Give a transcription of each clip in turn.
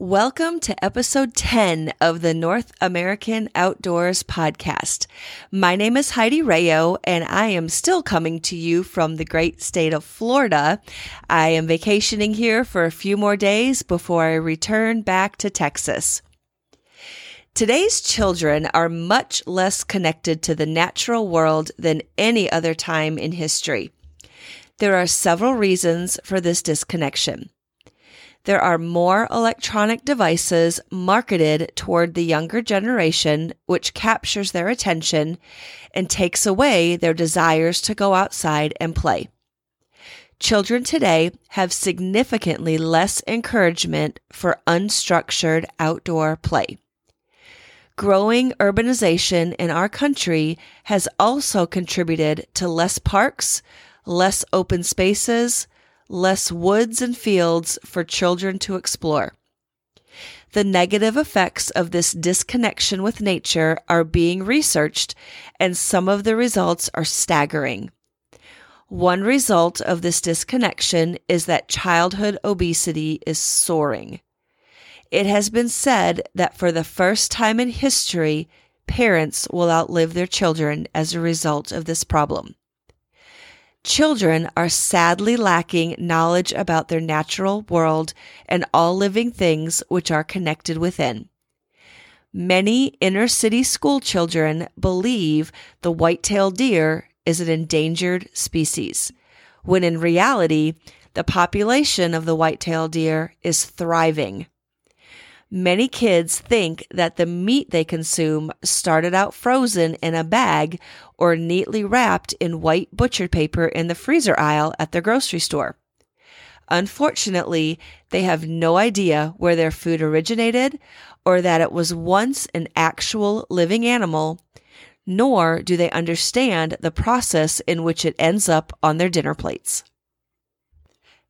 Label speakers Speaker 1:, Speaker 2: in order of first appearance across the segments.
Speaker 1: Welcome to episode 10 of the North American Outdoors podcast. My name is Heidi Rayo and I am still coming to you from the great state of Florida. I am vacationing here for a few more days before I return back to Texas. Today's children are much less connected to the natural world than any other time in history. There are several reasons for this disconnection. There are more electronic devices marketed toward the younger generation, which captures their attention and takes away their desires to go outside and play. Children today have significantly less encouragement for unstructured outdoor play. Growing urbanization in our country has also contributed to less parks, less open spaces, less woods and fields for children to explore. The negative effects of this disconnection with nature are being researched, and some of the results are staggering. One result of this disconnection is that childhood obesity is soaring. It has been said that for the first time in history, parents will outlive their children as a result of this problem. Children are sadly lacking knowledge about their natural world and all living things which are connected within. Many inner city school children believe the white-tailed deer is an endangered species, when in reality, the population of the white-tailed deer is thriving. Many kids think that the meat they consume started out frozen in a bag or neatly wrapped in white butcher paper in the freezer aisle at their grocery store. Unfortunately, they have no idea where their food originated or that it was once an actual living animal, nor do they understand the process in which it ends up on their dinner plates.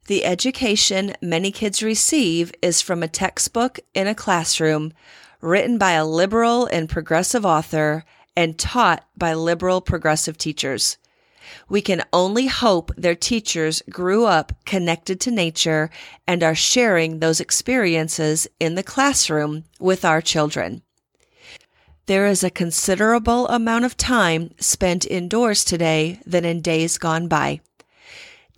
Speaker 1: The education many kids receive is from a textbook in a classroom written by a liberal and progressive author and taught by liberal progressive teachers. We can only hope their teachers grew up connected to nature and are sharing those experiences in the classroom with our children. There is a considerable amount of time spent indoors today than in days gone by.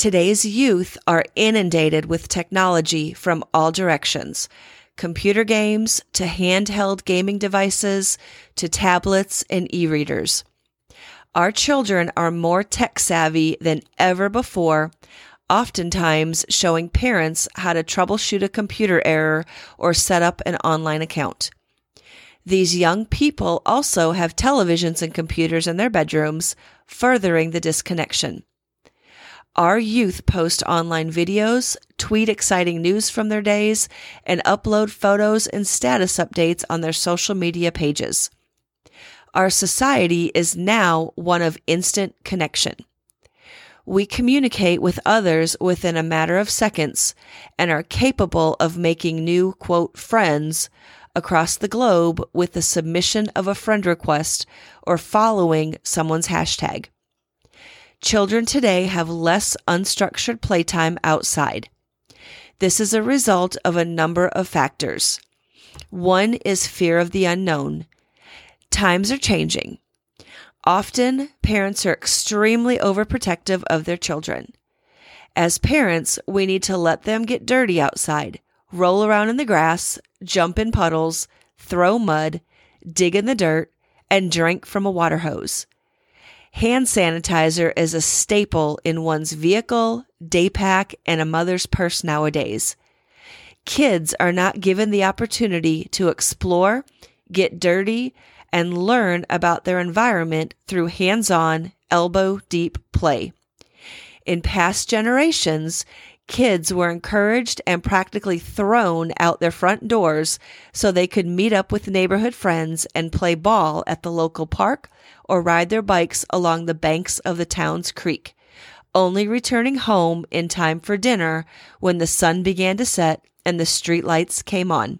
Speaker 1: Today's youth are inundated with technology from all directions computer games to handheld gaming devices to tablets and e readers. Our children are more tech savvy than ever before, oftentimes showing parents how to troubleshoot a computer error or set up an online account. These young people also have televisions and computers in their bedrooms, furthering the disconnection. Our youth post online videos, tweet exciting news from their days, and upload photos and status updates on their social media pages. Our society is now one of instant connection. We communicate with others within a matter of seconds and are capable of making new, quote, friends across the globe with the submission of a friend request or following someone's hashtag. Children today have less unstructured playtime outside. This is a result of a number of factors. One is fear of the unknown. Times are changing. Often, parents are extremely overprotective of their children. As parents, we need to let them get dirty outside, roll around in the grass, jump in puddles, throw mud, dig in the dirt, and drink from a water hose. Hand sanitizer is a staple in one's vehicle, day pack, and a mother's purse nowadays. Kids are not given the opportunity to explore, get dirty, and learn about their environment through hands on, elbow deep play. In past generations, kids were encouraged and practically thrown out their front doors so they could meet up with neighborhood friends and play ball at the local park or ride their bikes along the banks of the town's creek, only returning home in time for dinner when the sun began to set and the street lights came on.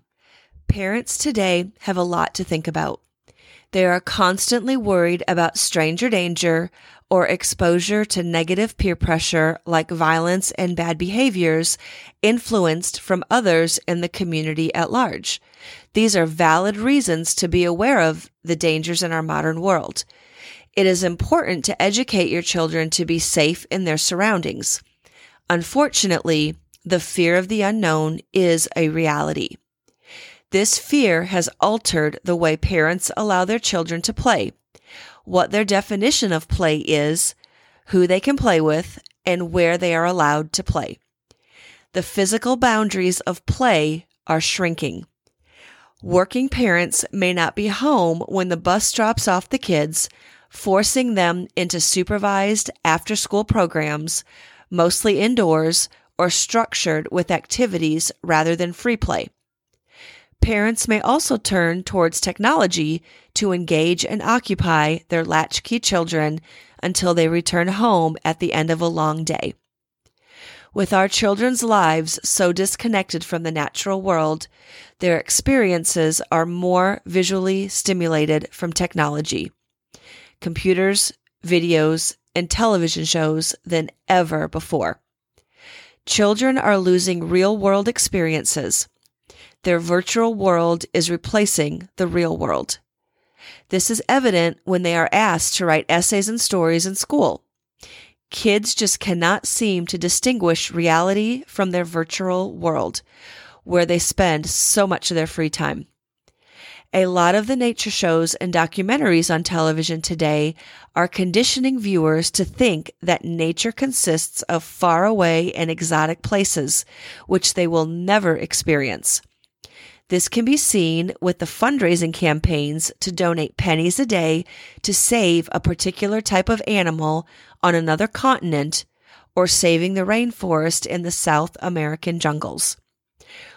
Speaker 1: Parents today have a lot to think about. They are constantly worried about stranger danger or exposure to negative peer pressure like violence and bad behaviors influenced from others in the community at large. These are valid reasons to be aware of the dangers in our modern world. It is important to educate your children to be safe in their surroundings. Unfortunately, the fear of the unknown is a reality. This fear has altered the way parents allow their children to play, what their definition of play is, who they can play with, and where they are allowed to play. The physical boundaries of play are shrinking. Working parents may not be home when the bus drops off the kids, forcing them into supervised after school programs, mostly indoors or structured with activities rather than free play. Parents may also turn towards technology to engage and occupy their latchkey children until they return home at the end of a long day. With our children's lives so disconnected from the natural world, their experiences are more visually stimulated from technology, computers, videos, and television shows than ever before. Children are losing real world experiences their virtual world is replacing the real world. This is evident when they are asked to write essays and stories in school. Kids just cannot seem to distinguish reality from their virtual world, where they spend so much of their free time. A lot of the nature shows and documentaries on television today are conditioning viewers to think that nature consists of far away and exotic places, which they will never experience. This can be seen with the fundraising campaigns to donate pennies a day to save a particular type of animal on another continent or saving the rainforest in the South American jungles.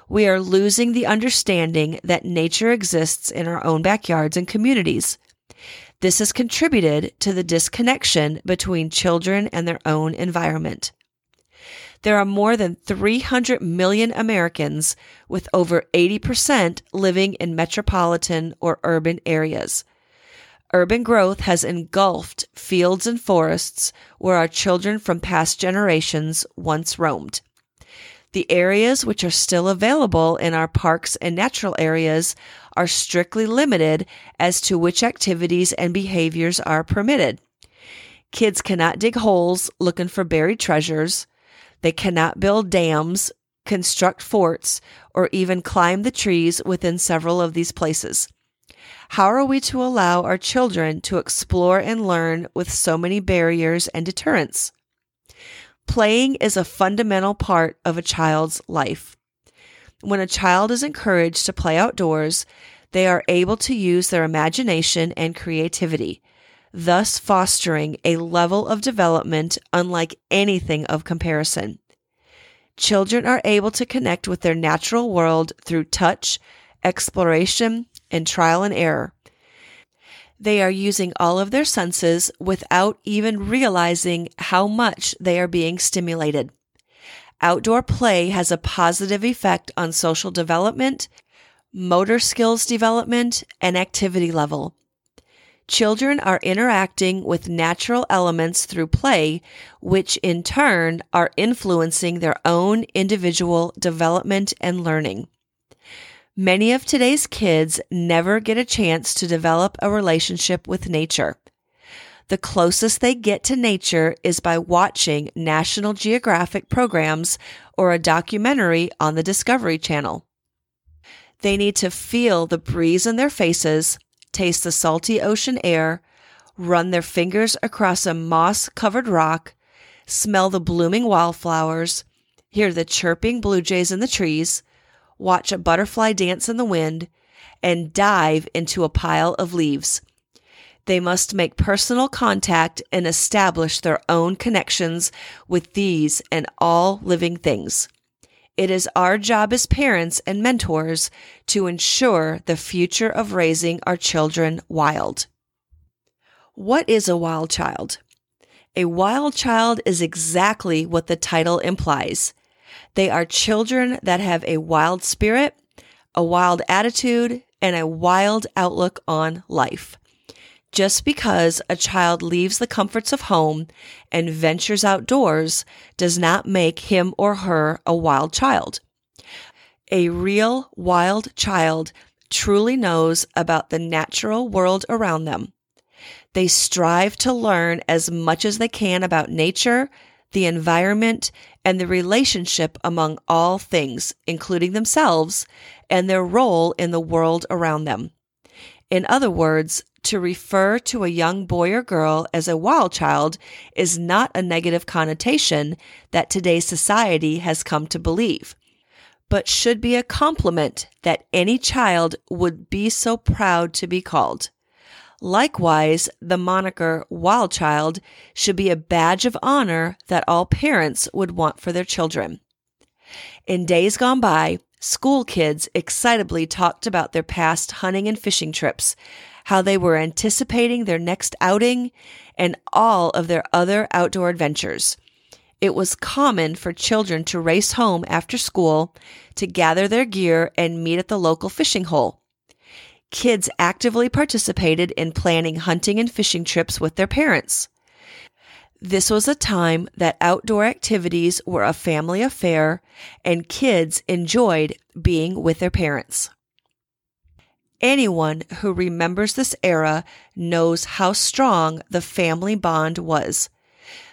Speaker 1: We are losing the understanding that nature exists in our own backyards and communities. This has contributed to the disconnection between children and their own environment there are more than 300 million Americans, with over 80% living in metropolitan or urban areas. Urban growth has engulfed fields and forests where our children from past generations once roamed. The areas which are still available in our parks and natural areas are strictly limited as to which activities and behaviors are permitted. Kids cannot dig holes looking for buried treasures. They cannot build dams, construct forts, or even climb the trees within several of these places. How are we to allow our children to explore and learn with so many barriers and deterrents? Playing is a fundamental part of a child's life. When a child is encouraged to play outdoors, they are able to use their imagination and creativity, thus fostering a level of development unlike anything of comparison. Children are able to connect with their natural world through touch, exploration, and trial and error. They are using all of their senses without even realizing how much they are being stimulated. Outdoor play has a positive effect on social development, motor skills development, and activity level. Children are interacting with natural elements through play, which in turn are influencing their own individual development and learning. Many of today's kids never get a chance to develop a relationship with nature. The closest they get to nature is by watching National Geographic programs or a documentary on the Discovery Channel. They need to feel the breeze in their faces, taste the salty ocean air, run their fingers across a moss covered rock, smell the blooming wildflowers, hear the chirping blue jays in the trees, watch a butterfly dance in the wind, and dive into a pile of leaves. They must make personal contact and establish their own connections with these and all living things. It is our job as parents and mentors to ensure the future of raising our children wild. What is a wild child? A wild child is exactly what the title implies. They are children that have a wild spirit, a wild attitude, and a wild outlook on life. Just because a child leaves the comforts of home and ventures outdoors does not make him or her a wild child. A real wild child truly knows about the natural world around them. They strive to learn as much as they can about nature, the environment, and the relationship among all things, including themselves and their role in the world around them. In other words, to refer to a young boy or girl as a wild child is not a negative connotation that today's society has come to believe, but should be a compliment that any child would be so proud to be called. Likewise, the moniker wild child should be a badge of honor that all parents would want for their children. In days gone by, school kids excitably talked about their past hunting and fishing trips, how they were anticipating their next outing, and all of their other outdoor adventures. It was common for children to race home after school to gather their gear and meet at the local fishing hole. Kids actively participated in planning hunting and fishing trips with their parents. This was a time that outdoor activities were a family affair and kids enjoyed being with their parents. Anyone who remembers this era knows how strong the family bond was.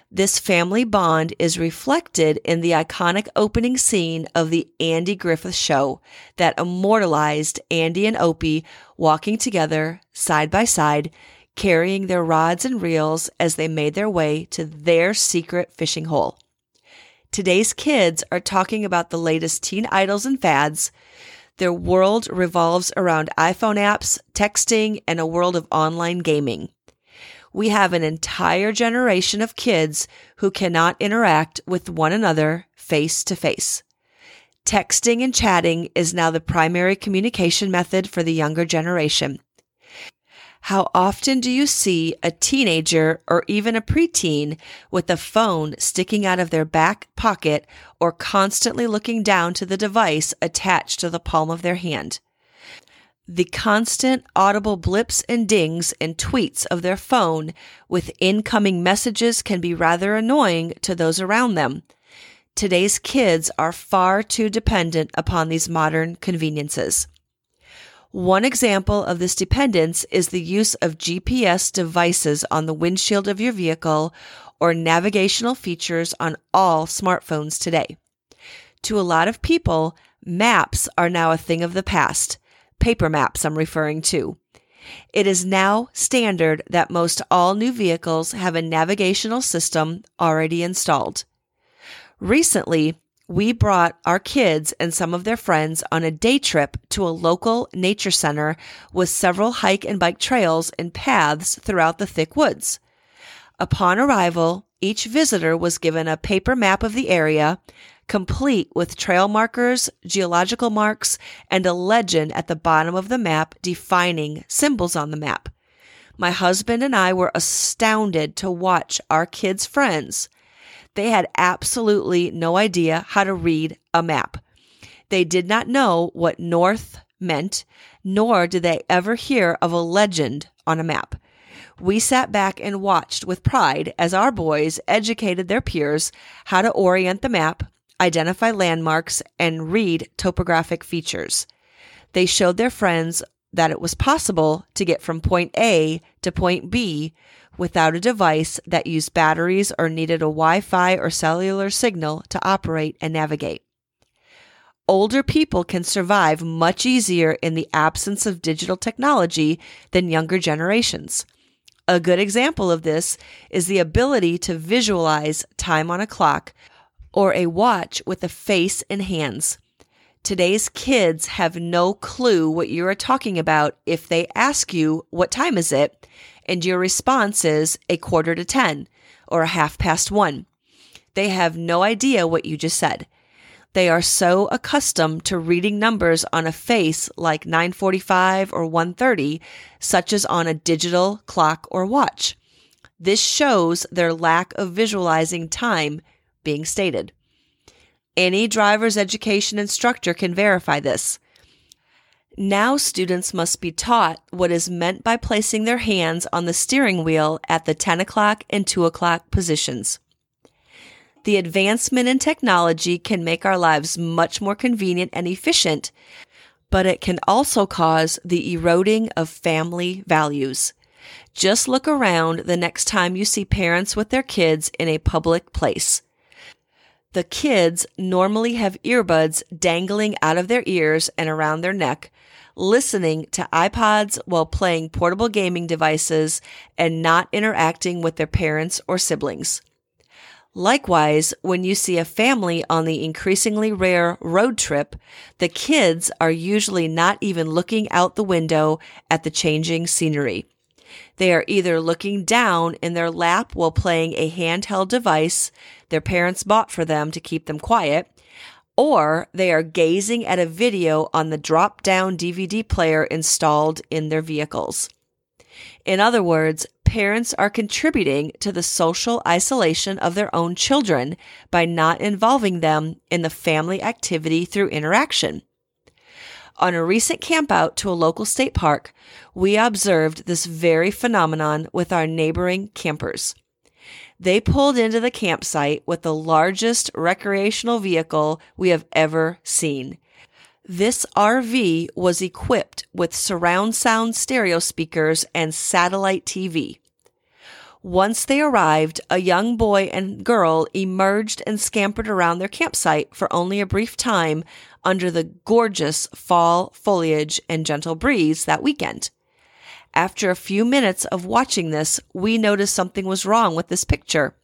Speaker 1: This family bond is reflected in the iconic opening scene of the Andy Griffith Show that immortalized Andy and Opie walking together side by side, carrying their rods and reels as they made their way to their secret fishing hole. Today's kids are talking about the latest teen idols and fads. Their world revolves around iPhone apps, texting, and a world of online gaming we have an entire generation of kids who cannot interact with one another face to face. Texting and chatting is now the primary communication method for the younger generation. How often do you see a teenager or even a preteen with a phone sticking out of their back pocket or constantly looking down to the device attached to the palm of their hand? the constant audible blips and dings and tweets of their phone with incoming messages can be rather annoying to those around them. Today's kids are far too dependent upon these modern conveniences. One example of this dependence is the use of GPS devices on the windshield of your vehicle or navigational features on all smartphones today. To a lot of people, maps are now a thing of the past paper maps I'm referring to. It is now standard that most all new vehicles have a navigational system already installed. Recently, we brought our kids and some of their friends on a day trip to a local nature center with several hike and bike trails and paths throughout the thick woods. Upon arrival, each visitor was given a paper map of the area, complete with trail markers, geological marks, and a legend at the bottom of the map defining symbols on the map. My husband and I were astounded to watch our kids' friends. They had absolutely no idea how to read a map. They did not know what north meant, nor did they ever hear of a legend on a map. We sat back and watched with pride as our boys educated their peers how to orient the map identify landmarks, and read topographic features. They showed their friends that it was possible to get from point A to point B without a device that used batteries or needed a Wi Fi or cellular signal to operate and navigate. older people can survive much easier in the absence of digital technology than younger generations. A good example of this is the ability to visualize time on a clock or a watch with a face and hands. Today's kids have no clue what you are talking about if they ask you, What time is it? And your response is a quarter to 10 or a half past one. They have no idea what you just said. They are so accustomed to reading numbers on a face like 945 or 130, such as on a digital clock or watch. This shows their lack of visualizing time being stated. Any driver's education instructor can verify this. Now, students must be taught what is meant by placing their hands on the steering wheel at the 10 o'clock and 2 o'clock positions. The advancement in technology can make our lives much more convenient and efficient, but it can also cause the eroding of family values. Just look around the next time you see parents with their kids in a public place. The kids normally have earbuds dangling out of their ears and around their neck, listening to iPods while playing portable gaming devices and not interacting with their parents or siblings. Likewise, when you see a family on the increasingly rare road trip, the kids are usually not even looking out the window at the changing scenery. They are either looking down in their lap while playing a handheld device their parents bought for them to keep them quiet, or they are gazing at a video on the drop down DVD player installed in their vehicles. In other words, parents are contributing to the social isolation of their own children by not involving them in the family activity through interaction. On a recent campout to a local state park, we observed this very phenomenon with our neighboring campers. They pulled into the campsite with the largest recreational vehicle we have ever seen. This RV was equipped with surround sound stereo speakers and satellite TV. Once they arrived, a young boy and girl emerged and scampered around their campsite for only a brief time under the gorgeous fall foliage and gentle breeze that weekend. After a few minutes of watching this, we noticed something was wrong with this picture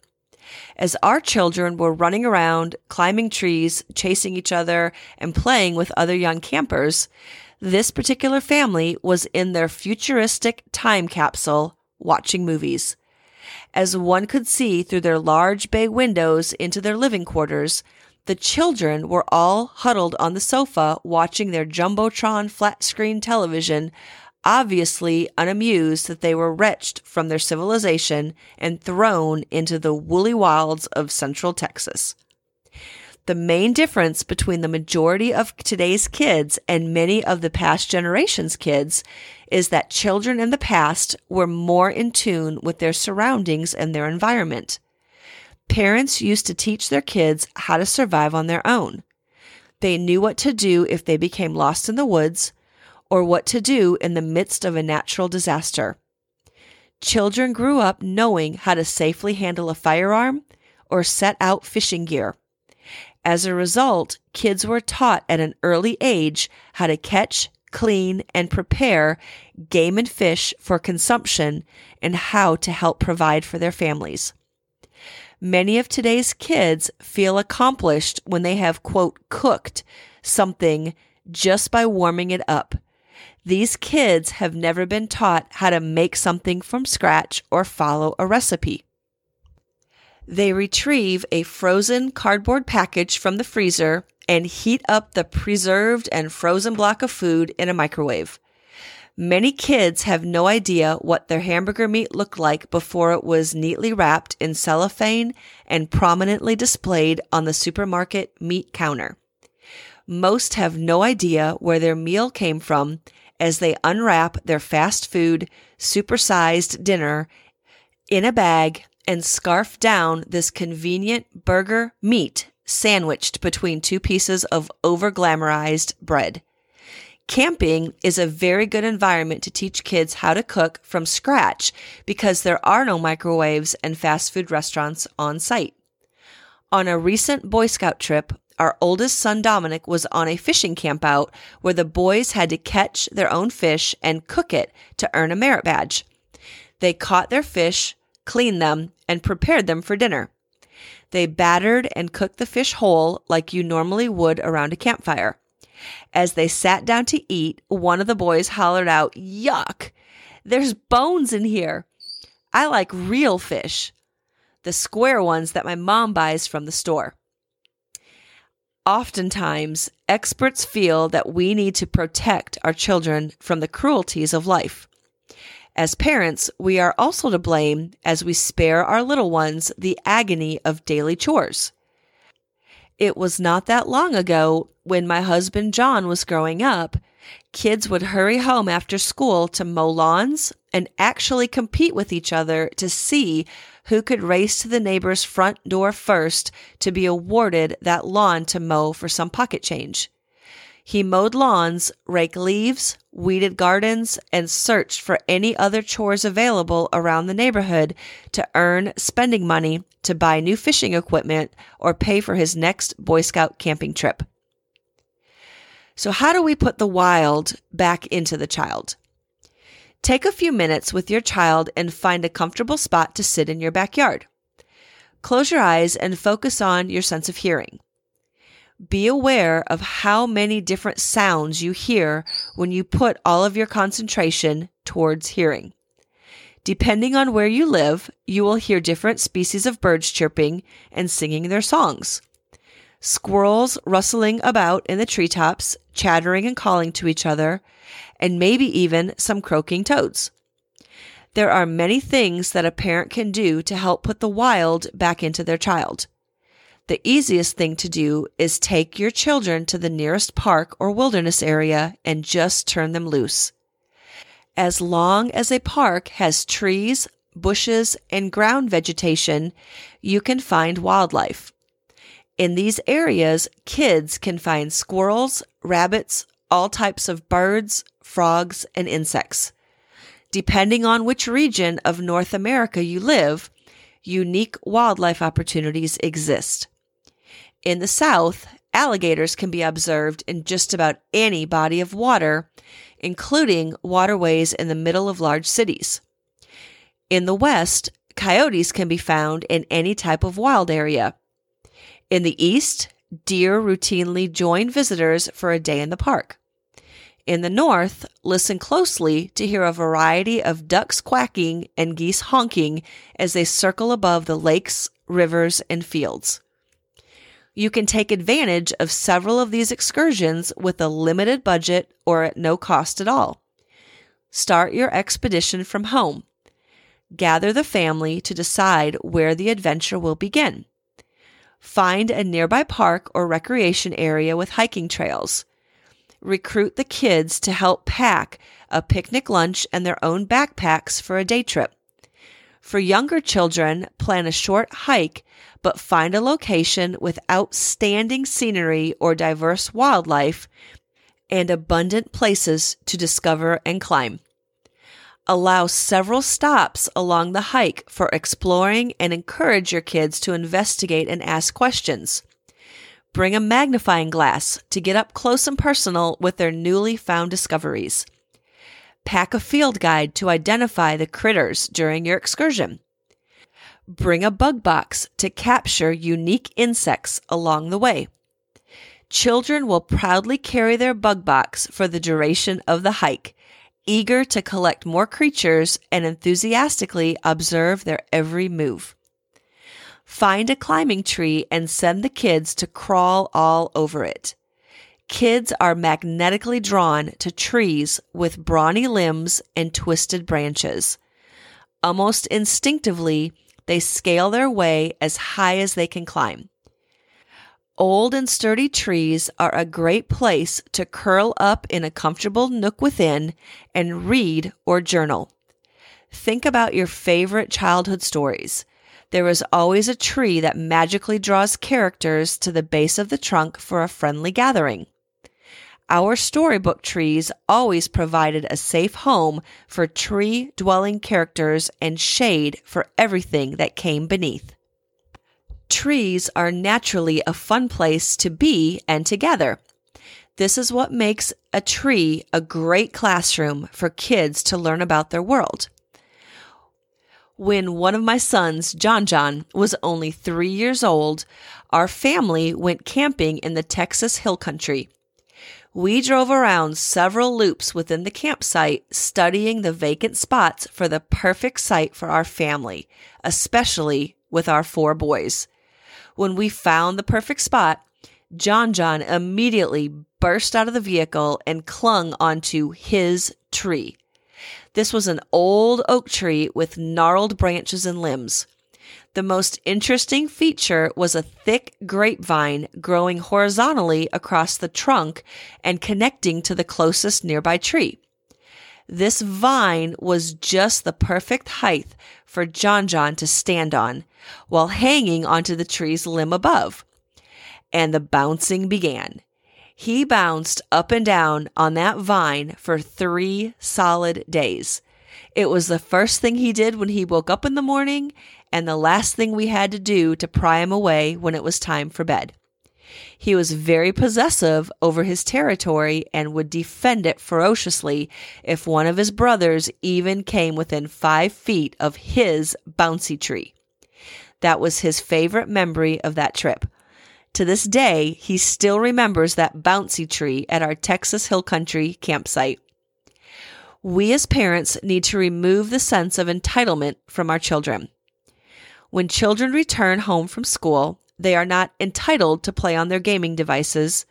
Speaker 1: as our children were running around, climbing trees, chasing each other, and playing with other young campers, this particular family was in their futuristic time capsule watching movies. As one could see through their large bay windows into their living quarters, the children were all huddled on the sofa watching their Jumbotron flat screen television obviously unamused that they were wrenched from their civilization and thrown into the woolly wilds of central Texas. The main difference between the majority of today's kids and many of the past generation's kids is that children in the past were more in tune with their surroundings and their environment. Parents used to teach their kids how to survive on their own. They knew what to do if they became lost in the woods, or what to do in the midst of a natural disaster. Children grew up knowing how to safely handle a firearm or set out fishing gear. As a result, kids were taught at an early age how to catch, clean, and prepare game and fish for consumption and how to help provide for their families. Many of today's kids feel accomplished when they have, quote, cooked something just by warming it up these kids have never been taught how to make something from scratch or follow a recipe. They retrieve a frozen cardboard package from the freezer and heat up the preserved and frozen block of food in a microwave. Many kids have no idea what their hamburger meat looked like before it was neatly wrapped in cellophane and prominently displayed on the supermarket meat counter. Most have no idea where their meal came from as they unwrap their fast food, supersized dinner in a bag and scarf down this convenient burger meat sandwiched between two pieces of over glamorized bread. Camping is a very good environment to teach kids how to cook from scratch because there are no microwaves and fast food restaurants on site. On a recent Boy Scout trip, our oldest son Dominic was on a fishing camp out where the boys had to catch their own fish and cook it to earn a merit badge. They caught their fish, cleaned them, and prepared them for dinner. They battered and cooked the fish whole like you normally would around a campfire. As they sat down to eat, one of the boys hollered out, Yuck! There's bones in here. I like real fish, the square ones that my mom buys from the store. Oftentimes, experts feel that we need to protect our children from the cruelties of life. As parents, we are also to blame as we spare our little ones the agony of daily chores. It was not that long ago when my husband John was growing up, kids would hurry home after school to mow lawns and actually compete with each other to see who could race to the neighbor's front door first to be awarded that lawn to mow for some pocket change. He mowed lawns, raked leaves, weeded gardens, and searched for any other chores available around the neighborhood to earn spending money to buy new fishing equipment or pay for his next Boy Scout camping trip. So, how do we put the wild back into the child? Take a few minutes with your child and find a comfortable spot to sit in your backyard. Close your eyes and focus on your sense of hearing. Be aware of how many different sounds you hear when you put all of your concentration towards hearing. Depending on where you live, you will hear different species of birds chirping and singing their songs. Squirrels rustling about in the treetops, chattering and calling to each other, and maybe even some croaking toads. There are many things that a parent can do to help put the wild back into their child. The easiest thing to do is take your children to the nearest park or wilderness area and just turn them loose. As long as a park has trees, bushes, and ground vegetation, you can find wildlife. In these areas, kids can find squirrels, rabbits, all types of birds, frogs, and insects. Depending on which region of North America you live, unique wildlife opportunities exist. In the South, alligators can be observed in just about any body of water, including waterways in the middle of large cities. In the West, coyotes can be found in any type of wild area. In the East, deer routinely join visitors for a day in the park. In the north, listen closely to hear a variety of ducks quacking and geese honking as they circle above the lakes, rivers, and fields. You can take advantage of several of these excursions with a limited budget or at no cost at all. Start your expedition from home. Gather the family to decide where the adventure will begin. Find a nearby park or recreation area with hiking trails. Recruit the kids to help pack a picnic lunch and their own backpacks for a day trip. For younger children, plan a short hike, but find a location with outstanding scenery or diverse wildlife and abundant places to discover and climb. Allow several stops along the hike for exploring and encourage your kids to investigate and ask questions. Bring a magnifying glass to get up close and personal with their newly found discoveries. Pack a field guide to identify the critters during your excursion. Bring a bug box to capture unique insects along the way. Children will proudly carry their bug box for the duration of the hike, eager to collect more creatures and enthusiastically observe their every move. Find a climbing tree and send the kids to crawl all over it. Kids are magnetically drawn to trees with brawny limbs and twisted branches. Almost instinctively, they scale their way as high as they can climb. Old and sturdy trees are a great place to curl up in a comfortable nook within and read or journal. Think about your favorite childhood stories. There is always a tree that magically draws characters to the base of the trunk for a friendly gathering. Our storybook trees always provided a safe home for tree dwelling characters and shade for everything that came beneath. Trees are naturally a fun place to be and to gather. This is what makes a tree a great classroom for kids to learn about their world. When one of my sons, John John, was only three years old, our family went camping in the Texas Hill Country. We drove around several loops within the campsite, studying the vacant spots for the perfect site for our family, especially with our four boys. When we found the perfect spot, John John immediately burst out of the vehicle and clung onto his tree. This was an old oak tree with gnarled branches and limbs. The most interesting feature was a thick grapevine growing horizontally across the trunk and connecting to the closest nearby tree. This vine was just the perfect height for John John to stand on while hanging onto the tree's limb above. And the bouncing began. He bounced up and down on that vine for three solid days. It was the first thing he did when he woke up in the morning and the last thing we had to do to pry him away when it was time for bed. He was very possessive over his territory and would defend it ferociously if one of his brothers even came within five feet of his bouncy tree. That was his favorite memory of that trip. To this day, he still remembers that bouncy tree at our Texas Hill Country campsite. We as parents need to remove the sense of entitlement from our children. When children return home from school, they are not entitled to play on their gaming devices,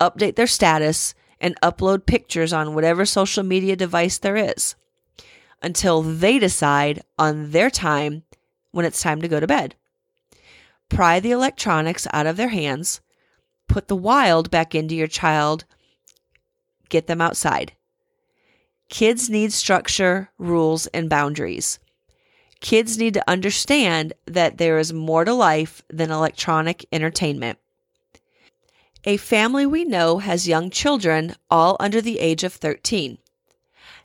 Speaker 1: update their status, and upload pictures on whatever social media device there is until they decide on their time when it's time to go to bed. Pry the electronics out of their hands, put the wild back into your child, get them outside. Kids need structure, rules, and boundaries. Kids need to understand that there is more to life than electronic entertainment. A family we know has young children, all under the age of 13.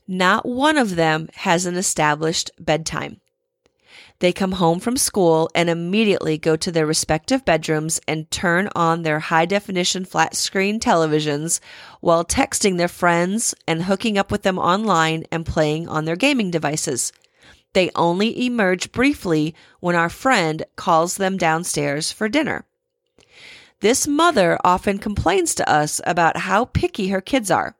Speaker 1: Not one of them has an established bedtime. They come home from school and immediately go to their respective bedrooms and turn on their high definition flat screen televisions while texting their friends and hooking up with them online and playing on their gaming devices. They only emerge briefly when our friend calls them downstairs for dinner. This mother often complains to us about how picky her kids are.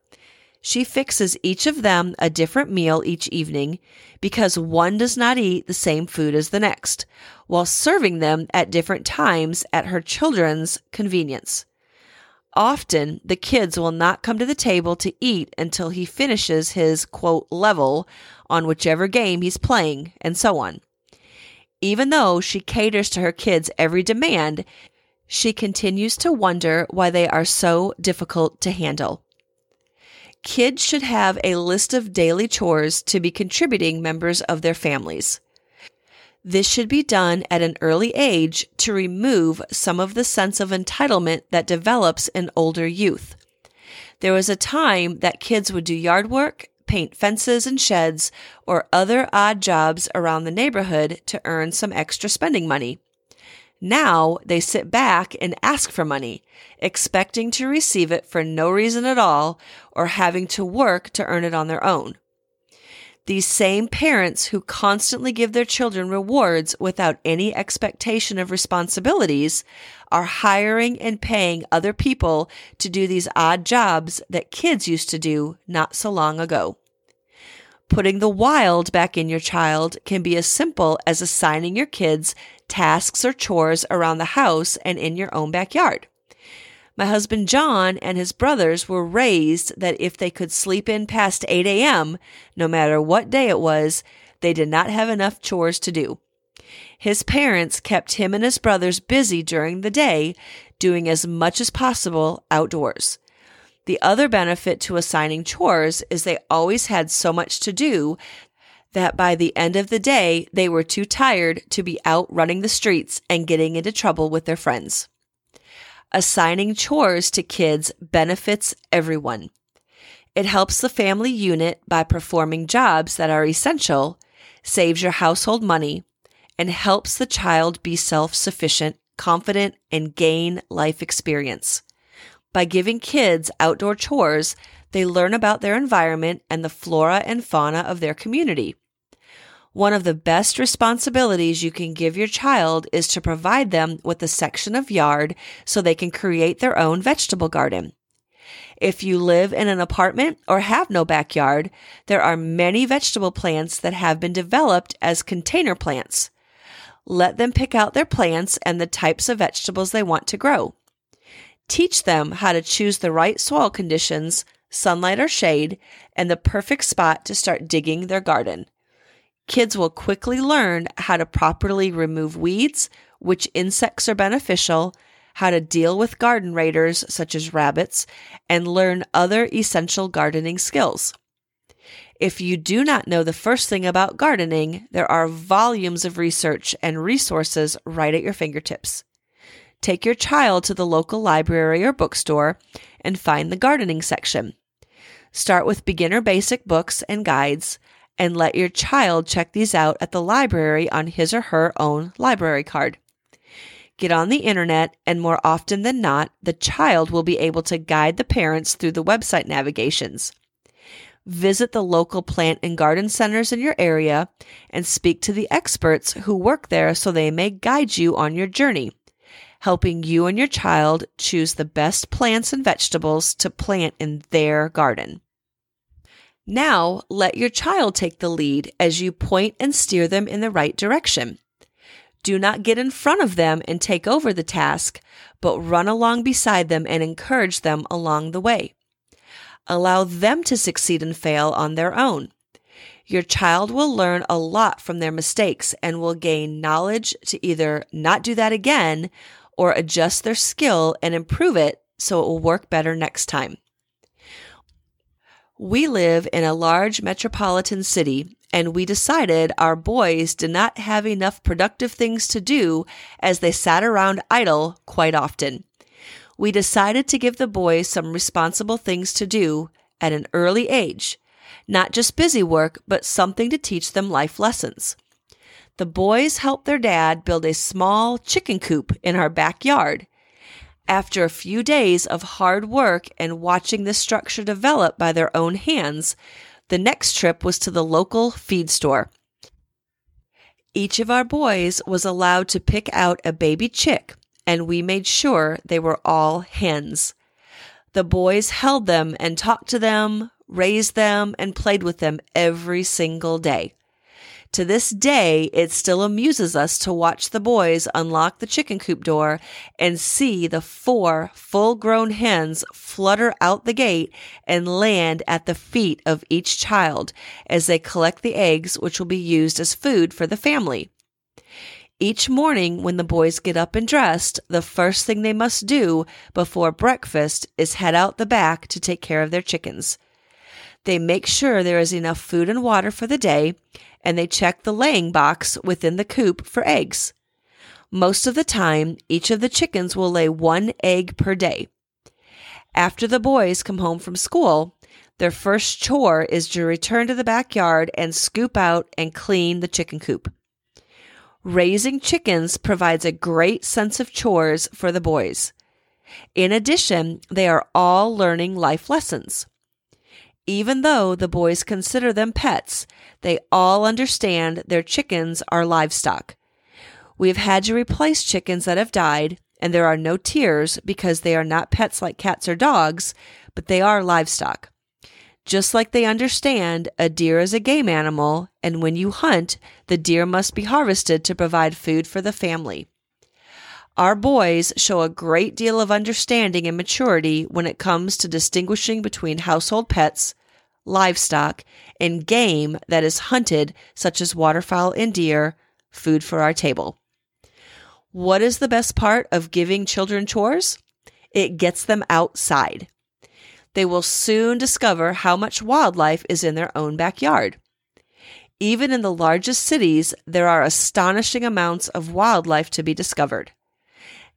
Speaker 1: She fixes each of them a different meal each evening because one does not eat the same food as the next, while serving them at different times at her children's convenience. Often, the kids will not come to the table to eat until he finishes his quote level on whichever game he's playing, and so on. Even though she caters to her kids' every demand, she continues to wonder why they are so difficult to handle. Kids should have a list of daily chores to be contributing members of their families. This should be done at an early age to remove some of the sense of entitlement that develops in older youth. There was a time that kids would do yard work, paint fences and sheds, or other odd jobs around the neighborhood to earn some extra spending money. Now they sit back and ask for money, expecting to receive it for no reason at all or having to work to earn it on their own. These same parents who constantly give their children rewards without any expectation of responsibilities are hiring and paying other people to do these odd jobs that kids used to do not so long ago. Putting the wild back in your child can be as simple as assigning your kids tasks or chores around the house and in your own backyard. My husband John and his brothers were raised that if they could sleep in past 8 a.m., no matter what day it was, they did not have enough chores to do. His parents kept him and his brothers busy during the day, doing as much as possible outdoors. The other benefit to assigning chores is they always had so much to do that by the end of the day, they were too tired to be out running the streets and getting into trouble with their friends. Assigning chores to kids benefits everyone. It helps the family unit by performing jobs that are essential, saves your household money, and helps the child be self sufficient confident, and gain life experience. By giving kids outdoor chores, they learn about their environment and the flora and fauna of their community. One of the best responsibilities you can give your child is to provide them with a section of yard so they can create their own vegetable garden. If you live in an apartment or have no backyard, there are many vegetable plants that have been developed as container plants. Let them pick out their plants and the types of vegetables they want to grow. Teach them how to choose the right soil conditions, sunlight or shade, and the perfect spot to start digging their garden. Kids will quickly learn how to properly remove weeds, which insects are beneficial, how to deal with garden raiders such as rabbits, and learn other essential gardening skills. If you do not know the first thing about gardening, there are volumes of research and resources right at your fingertips. Take your child to the local library or bookstore and find the gardening section. Start with beginner basic books and guides and let your child check these out at the library on his or her own library card. Get on the internet, and more often than not, the child will be able to guide the parents through the website navigations. Visit the local plant and garden centers in your area and speak to the experts who work there so they may guide you on your journey, helping you and your child choose the best plants and vegetables to plant in their garden. Now, let your child take the lead as you point and steer them in the right direction. Do not get in front of them and take over the task, but run along beside them and encourage them along the way. Allow them to succeed and fail on their own. Your child will learn a lot from their mistakes and will gain knowledge to either not do that again or adjust their skill and improve it so it will work better next time. We live in a large metropolitan city, and we decided our boys did not have enough productive things to do as they sat around idle quite often. We decided to give the boys some responsible things to do at an early age, not just busy work, but something to teach them life lessons. The boys helped their dad build a small chicken coop in our backyard. After a few days of hard work and watching this structure develop by their own hands, the next trip was to the local feed store. Each of our boys was allowed to pick out a baby chick, and we made sure they were all hens. The boys held them and talked to them, raised them, and played with them every single day. To this day, it still amuses us to watch the boys unlock the chicken coop door and see the four full grown hens flutter out the gate and land at the feet of each child as they collect the eggs, which will be used as food for the family. Each morning, when the boys get up and dressed, the first thing they must do before breakfast is head out the back to take care of their chickens. They make sure there is enough food and water for the day and they check the laying box within the coop for eggs. Most of the time, each of the chickens will lay one egg per day. After the boys come home from school, their first chore is to return to the backyard and scoop out and clean the chicken coop. Raising chickens provides a great sense of chores for the boys. In addition, they are all learning life lessons. Even though the boys consider them pets, they all understand their chickens are livestock. We've had to replace chickens that have died, and there are no tears because they are not pets like cats or dogs, but they are livestock. Just like they understand, a deer is a game animal, and when you hunt, the deer must be harvested to provide food for the family. Our boys show a great deal of understanding and maturity when it comes to distinguishing between household pets, livestock, and game that is hunted, such as waterfowl and deer, food for our table. What is the best part of giving children chores? It gets them outside. They will soon discover how much wildlife is in their own backyard. Even in the largest cities, there are astonishing amounts of wildlife to be discovered.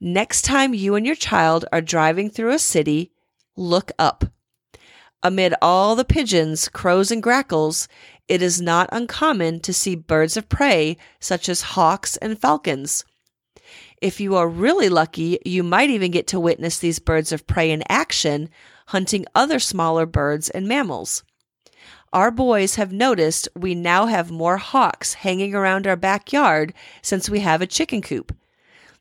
Speaker 1: Next time you and your child are driving through a city, look up. Amid all the pigeons, crows, and grackles, it is not uncommon to see birds of prey such as hawks and falcons. If you are really lucky, you might even get to witness these birds of prey in action, hunting other smaller birds and mammals. Our boys have noticed we now have more hawks hanging around our backyard since we have a chicken coop.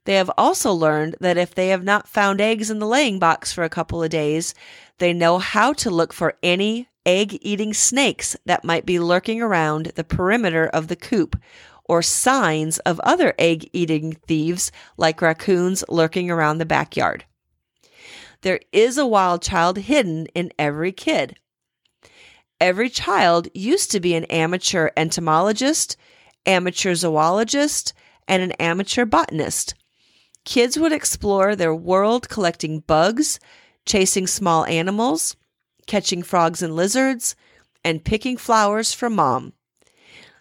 Speaker 1: They have also learned that if they have not found eggs in the laying box for a couple of days, they know how to look for any egg eating snakes that might be lurking around the perimeter of the coop or signs of other egg eating thieves like raccoons lurking around the backyard. There is a wild child hidden in every kid. Every child used to be an amateur entomologist, amateur zoologist, and an amateur botanist. Kids would explore their world collecting bugs, chasing small animals, catching frogs and lizards, and picking flowers for mom.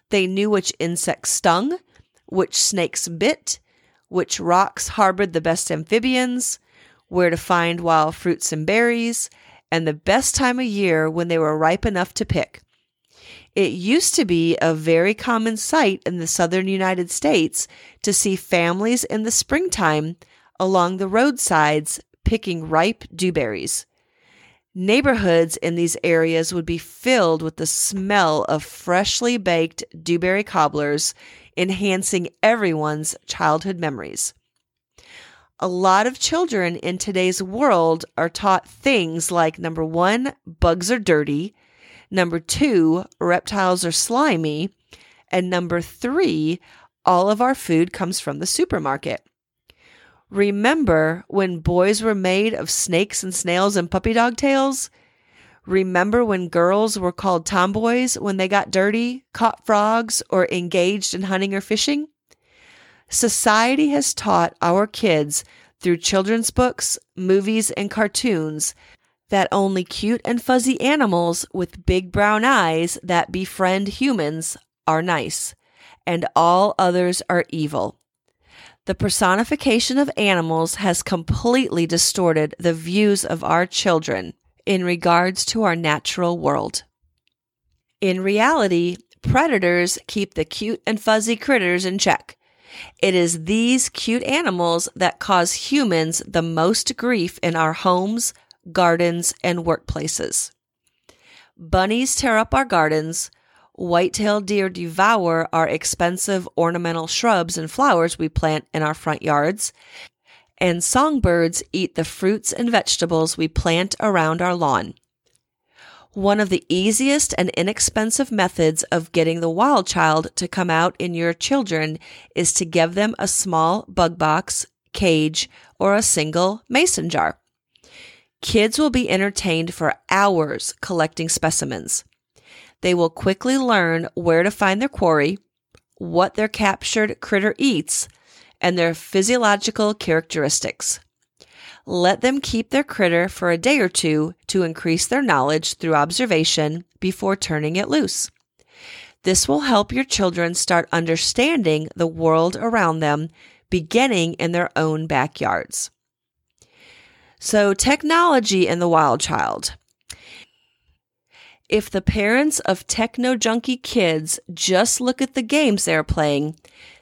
Speaker 1: They knew which insects stung, which snakes bit, which rocks harbored the best amphibians, where to find wild fruits and berries, and the best time of year when they were ripe enough to pick. It used to be a very common sight in the southern United States to see families in the springtime along the roadsides picking ripe dewberries. Neighborhoods in these areas would be filled with the smell of freshly baked dewberry cobblers, enhancing everyone's childhood memories a lot of children in today's world are taught things like number one, bugs are dirty, number two, reptiles are slimy, and number three, all of our food comes from the supermarket. Remember when boys were made of snakes and snails and puppy dog tails? Remember when girls were called tomboys when they got dirty, caught frogs, or engaged in hunting or fishing? Society has taught our kids through children's books, movies, and cartoons that only cute and fuzzy animals with big brown eyes that befriend humans are nice, and all others are evil. The personification of animals has completely distorted the views of our children in regards to our natural world. In reality, predators keep the cute and fuzzy critters in check it is these cute animals that cause humans the most grief in our homes, gardens, and workplaces. Bunnies tear up our gardens. White-tailed deer devour our expensive ornamental shrubs and flowers we plant in our front yards. And songbirds eat the fruits and vegetables we plant around our lawn. One of the easiest and inexpensive methods of getting the wild child to come out in your children is to give them a small bug box, cage, or a single mason jar. Kids will be entertained for hours collecting specimens. They will quickly learn where to find their quarry, what their captured critter eats, and their physiological characteristics. Let them keep their critter for a day or two to increase their knowledge through observation before turning it loose. This will help your children start understanding the world around them, beginning in their own backyards. So, technology and the wild child. If the parents of techno junkie kids just look at the games they're playing,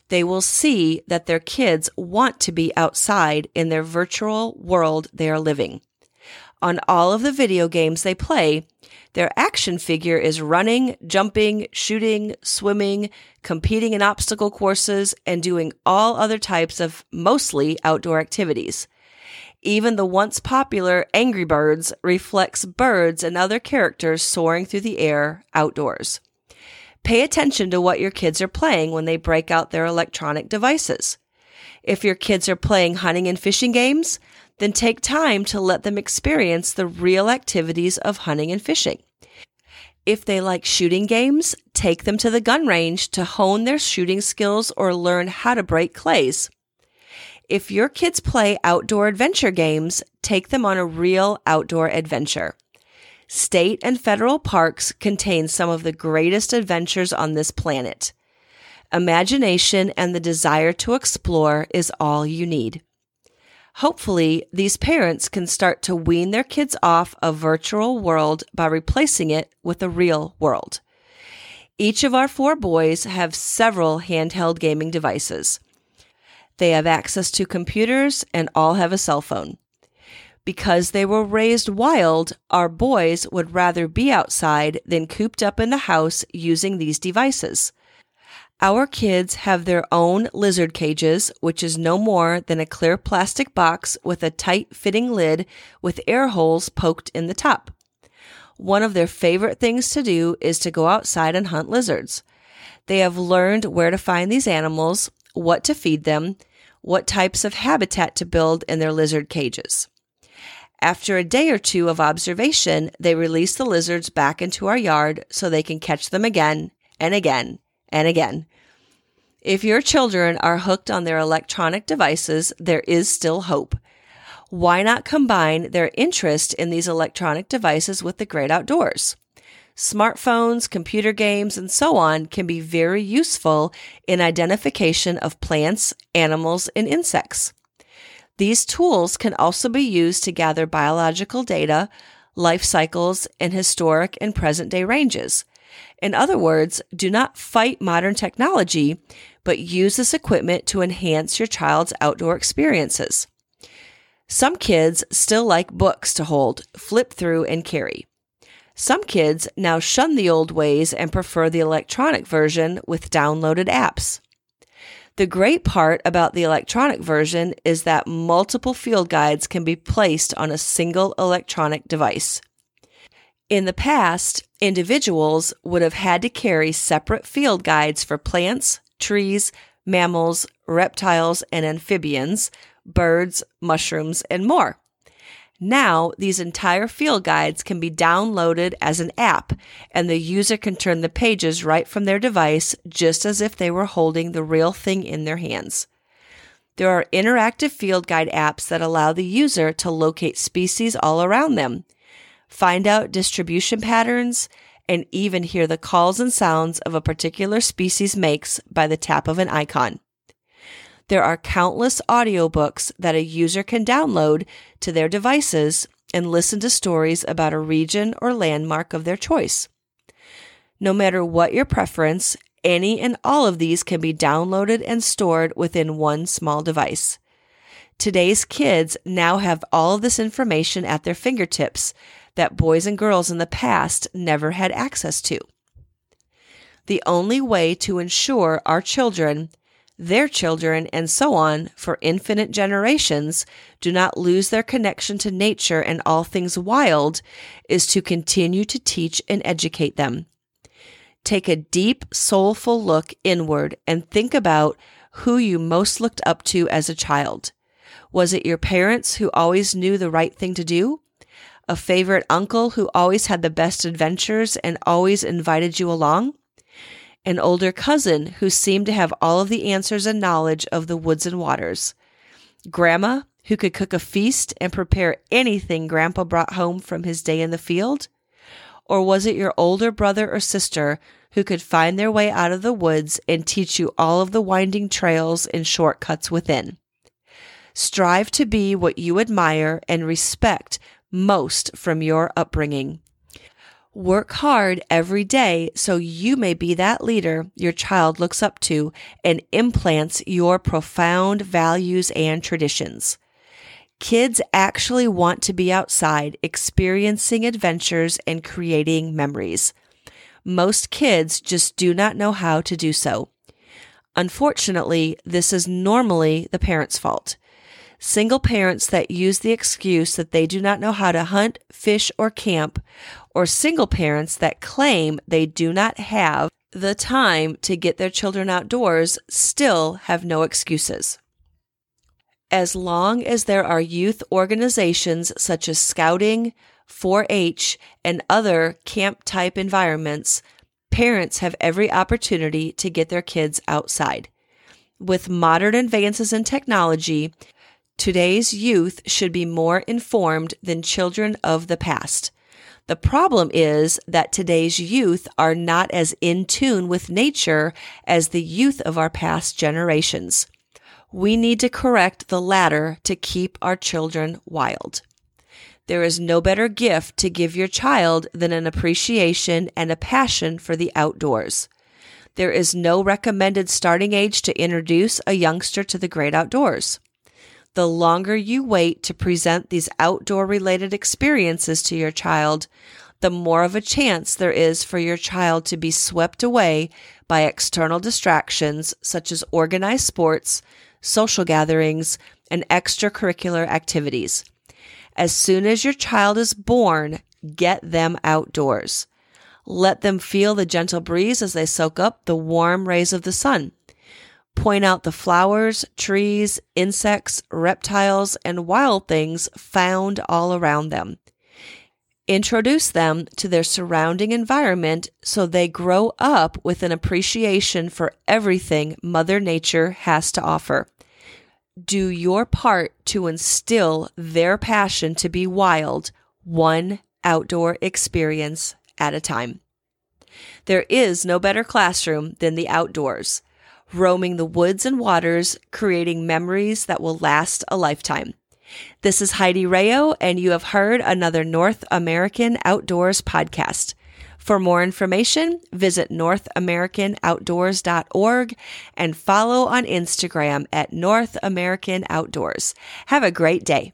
Speaker 1: they will see that their kids want to be outside in their virtual world they are living. On all of the video games they play, their action figure is running, jumping, shooting, swimming, competing in obstacle courses, and doing all other types of mostly outdoor activities. Even the once popular Angry Birds reflects birds and other characters soaring through the air outdoors. Pay attention to what your kids are playing when they break out their electronic devices. If your kids are playing hunting and fishing games, then take time to let them experience the real activities of hunting and fishing. If they like shooting games, take them to the gun range to hone their shooting skills or learn how to break clays. If your kids play outdoor adventure games, take them on a real outdoor adventure. State and federal parks contain some of the greatest adventures on this planet. Imagination and the desire to explore is all you need. Hopefully, these parents can start to wean their kids off a virtual world by replacing it with a real world. Each of our four boys have several handheld gaming devices. They have access to computers and all have a cell phone. Because they were raised wild, our boys would rather be outside than cooped up in the house using these devices. Our kids have their own lizard cages, which is no more than a clear plastic box with a tight fitting lid with air holes poked in the top. One of their favorite things to do is to go outside and hunt lizards. They have learned where to find these animals, what to feed them, what types of habitat to build in their lizard cages. After a day or two of observation, they release the lizards back into our yard so they can catch them again and again and again. If your children are hooked on their electronic devices, there is still hope. Why not combine their interest in these electronic devices with the great outdoors? Smartphones, computer games, and so on can be very useful in identification of plants, animals, and insects. These tools can also be used to gather biological data, life cycles, and historic and present day ranges. In other words, do not fight modern technology, but use this equipment to enhance your child's outdoor experiences. Some kids still like books to hold, flip through, and carry. Some kids now shun the old ways and prefer the electronic version with downloaded apps. The great part about the electronic version is that multiple field guides can be placed on a single electronic device. In the past, individuals would have had to carry separate field guides for plants, trees, mammals, reptiles, and amphibians, birds, mushrooms, and more. Now, these entire field guides can be downloaded as an app, and the user can turn the pages right from their device just as if they were holding the real thing in their hands. There are interactive field guide apps that allow the user to locate species all around them, find out distribution patterns, and even hear the calls and sounds of a particular species makes by the tap of an icon. There are countless audiobooks that a user can download to their devices and listen to stories about a region or landmark of their choice. No matter what your preference, any and all of these can be downloaded and stored within one small device. Today's kids now have all of this information at their fingertips that boys and girls in the past never had access to. The only way to ensure our children, their children, and so on for infinite generations do not lose their connection to nature and all things wild is to continue to teach and educate them. Take a deep, soulful look inward and think about who you most looked up to as a child. Was it your parents who always knew the right thing to do? a favorite uncle who always had the best adventures and always invited you along, an older cousin who seemed to have all of the answers and knowledge of the woods and waters, grandma who could cook a feast and prepare anything grandpa brought home from his day in the field? Or was it your older brother or sister who could find their way out of the woods and teach you all of the winding trails and shortcuts within? Strive to be what you admire and respect most from your upbringing. Work hard every day so you may be that leader your child looks up to and implants your profound values and traditions. Kids actually want to be outside, experiencing adventures and creating memories. Most kids just do not know how to do so. Unfortunately, this is normally the parent's fault. Single parents that use the excuse that they do not know how to hunt, fish, or camp, or single parents that claim they do not have the time to get their children outdoors still have no excuses. As long as there are youth organizations such as Scouting, 4 H, and other camp type environments, parents have every opportunity to get their kids outside. With modern advances in technology, Today's youth should be more informed than children of the past. The problem is that today's youth are not as in tune with nature as the youth of our past generations. We need to correct the latter to keep our children wild. There is no better gift to give your child than an appreciation and a passion for the outdoors. There is no recommended starting age to introduce a youngster to the great outdoors. The longer you wait to present these outdoor related experiences to your child, the more of a chance there is for your child to be swept away by external distractions such as organized sports, social gatherings, and extracurricular activities. As soon as your child is born, get them outdoors. Let them feel the gentle breeze as they soak up the warm rays of the sun. Point out the flowers, trees, insects, reptiles, and wild things found all around them. Introduce them to their surrounding environment so they grow up with an appreciation for everything Mother Nature has to offer. Do your part to instill their passion to be wild, one outdoor experience at a time. There is no better classroom than the outdoors, roaming the woods and waters, creating memories that will last a lifetime. This is Heidi Rayo, and you have heard another North American Outdoors podcast. For more information, visit NorthAmericanOutdoors.org and follow on Instagram at North American Outdoors. Have a great day.